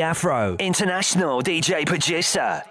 Afro, international DJ producer.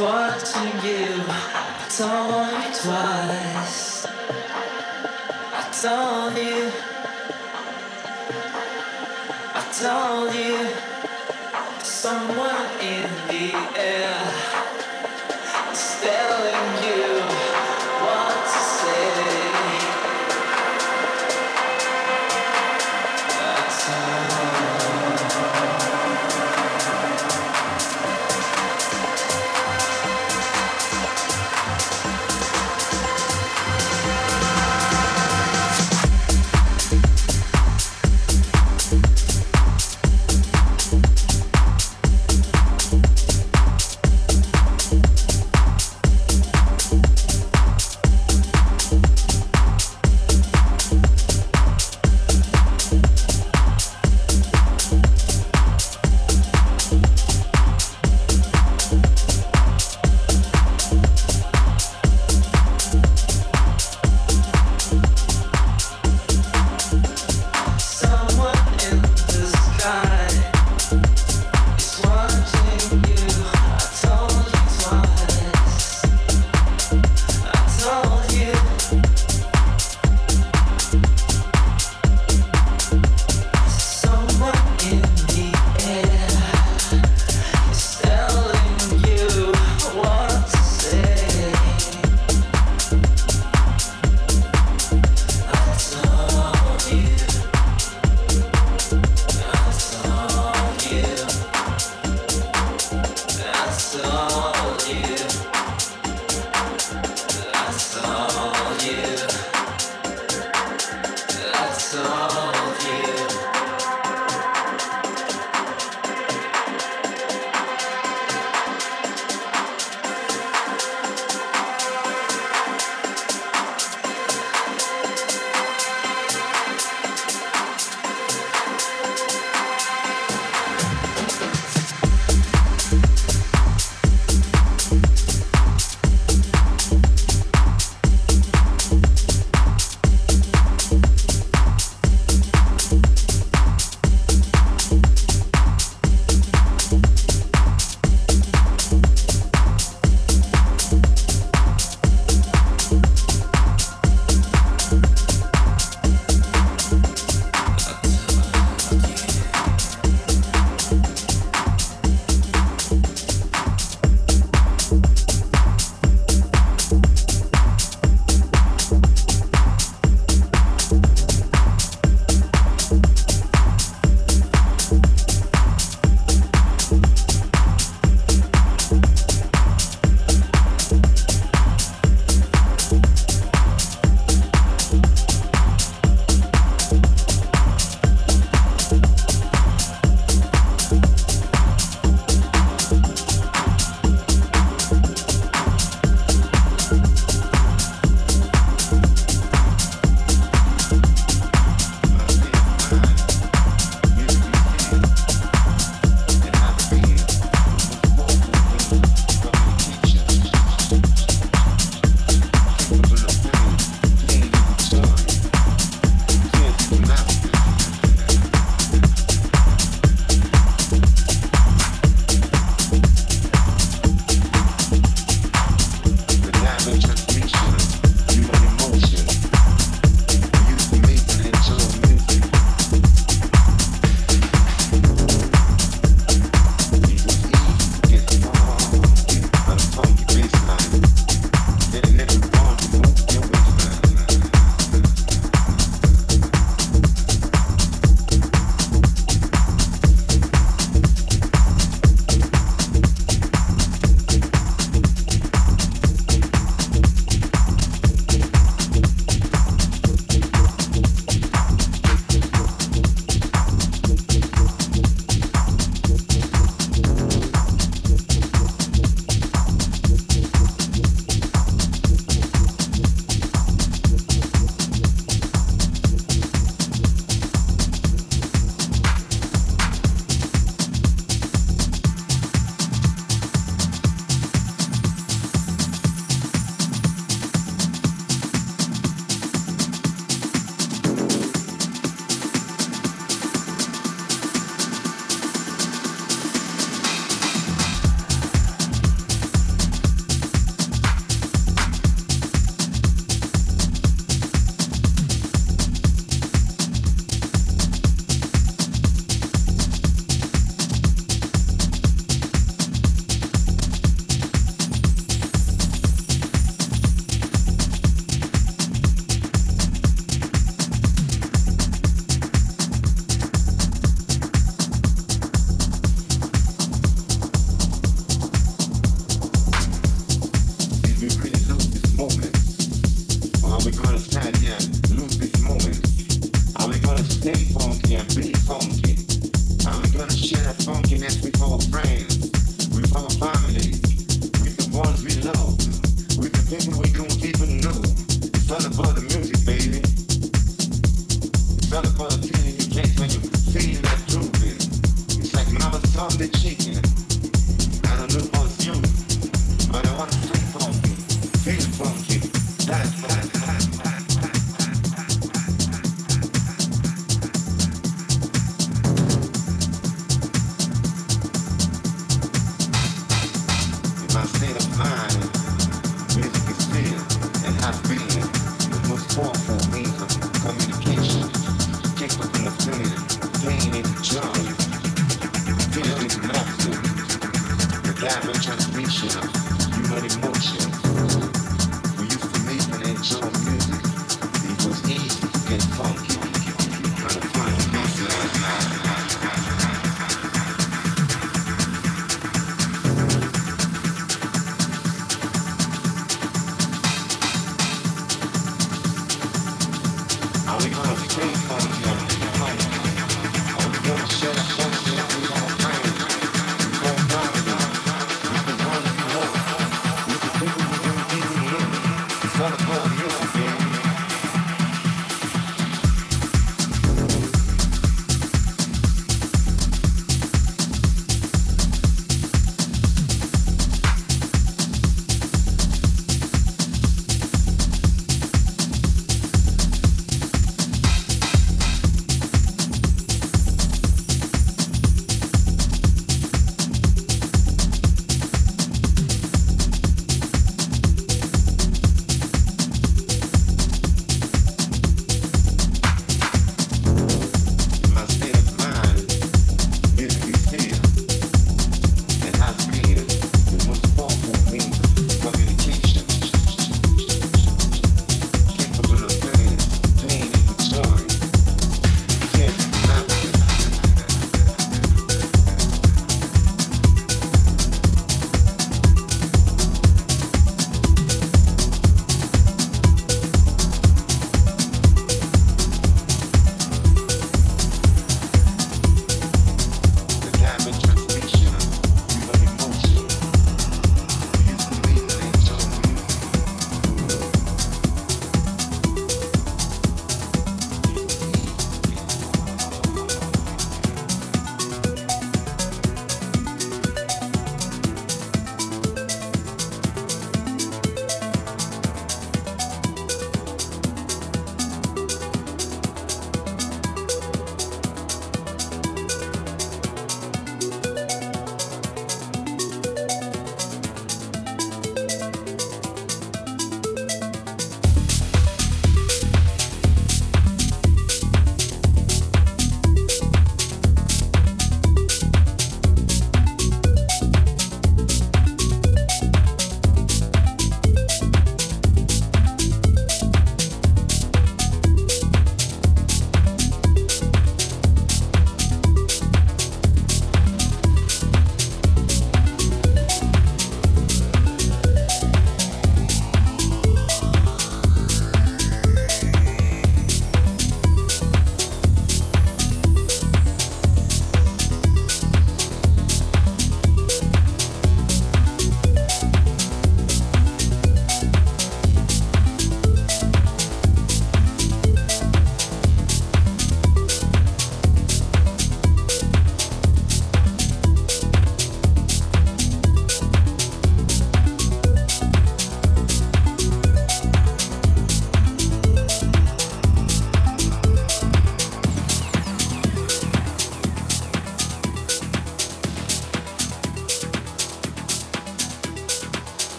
wanting you. I don't want you twice. I told you. I told you. Someone in the air is telling you.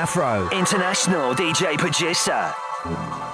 Afro International DJ Producer.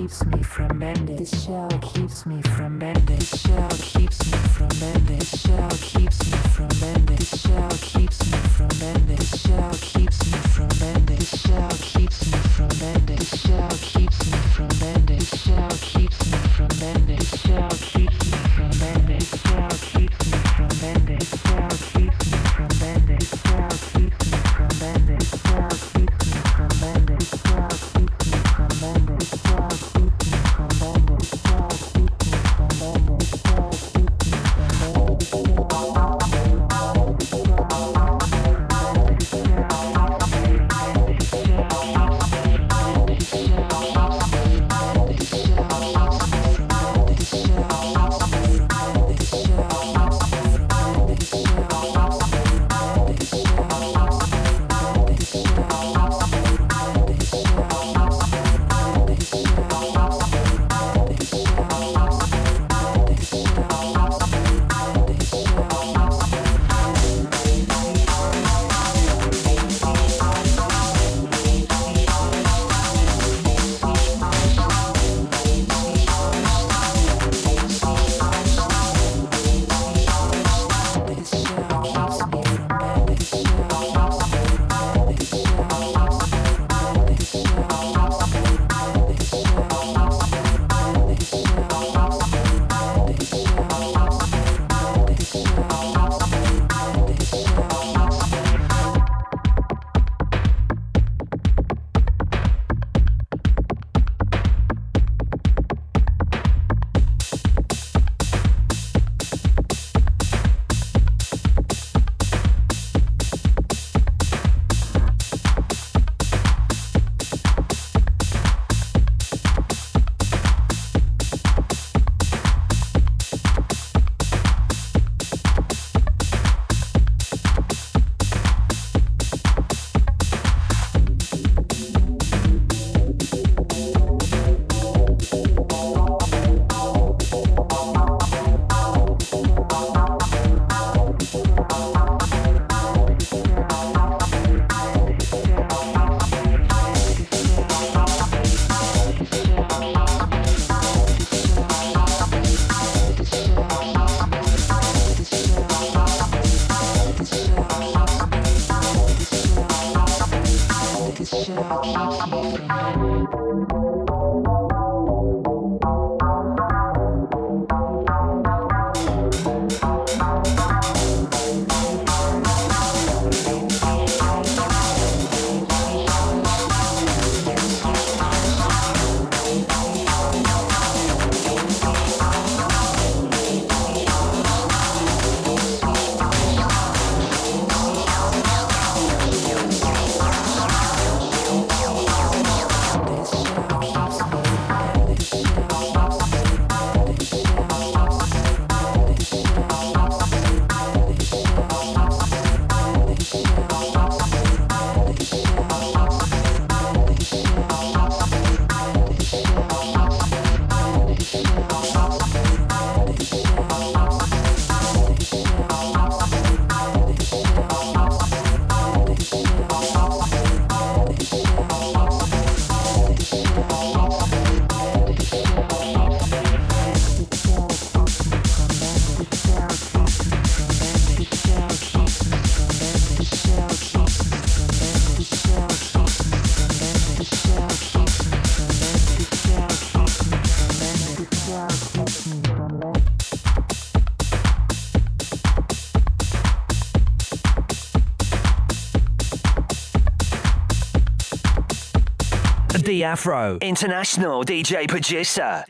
keeps me from bending. This shell keeps me from bending. This shell keeps me from bending. This shell keeps me from bending. This shell keeps me from bending. This shell keeps me from bending. This shell keeps me from bending. This shell keeps me from bending. This shell keeps me from bending. This shell keeps me from bending. This shell keeps me from bending. This shell keeps me from bending. This shell keeps me Afro, international DJ producer.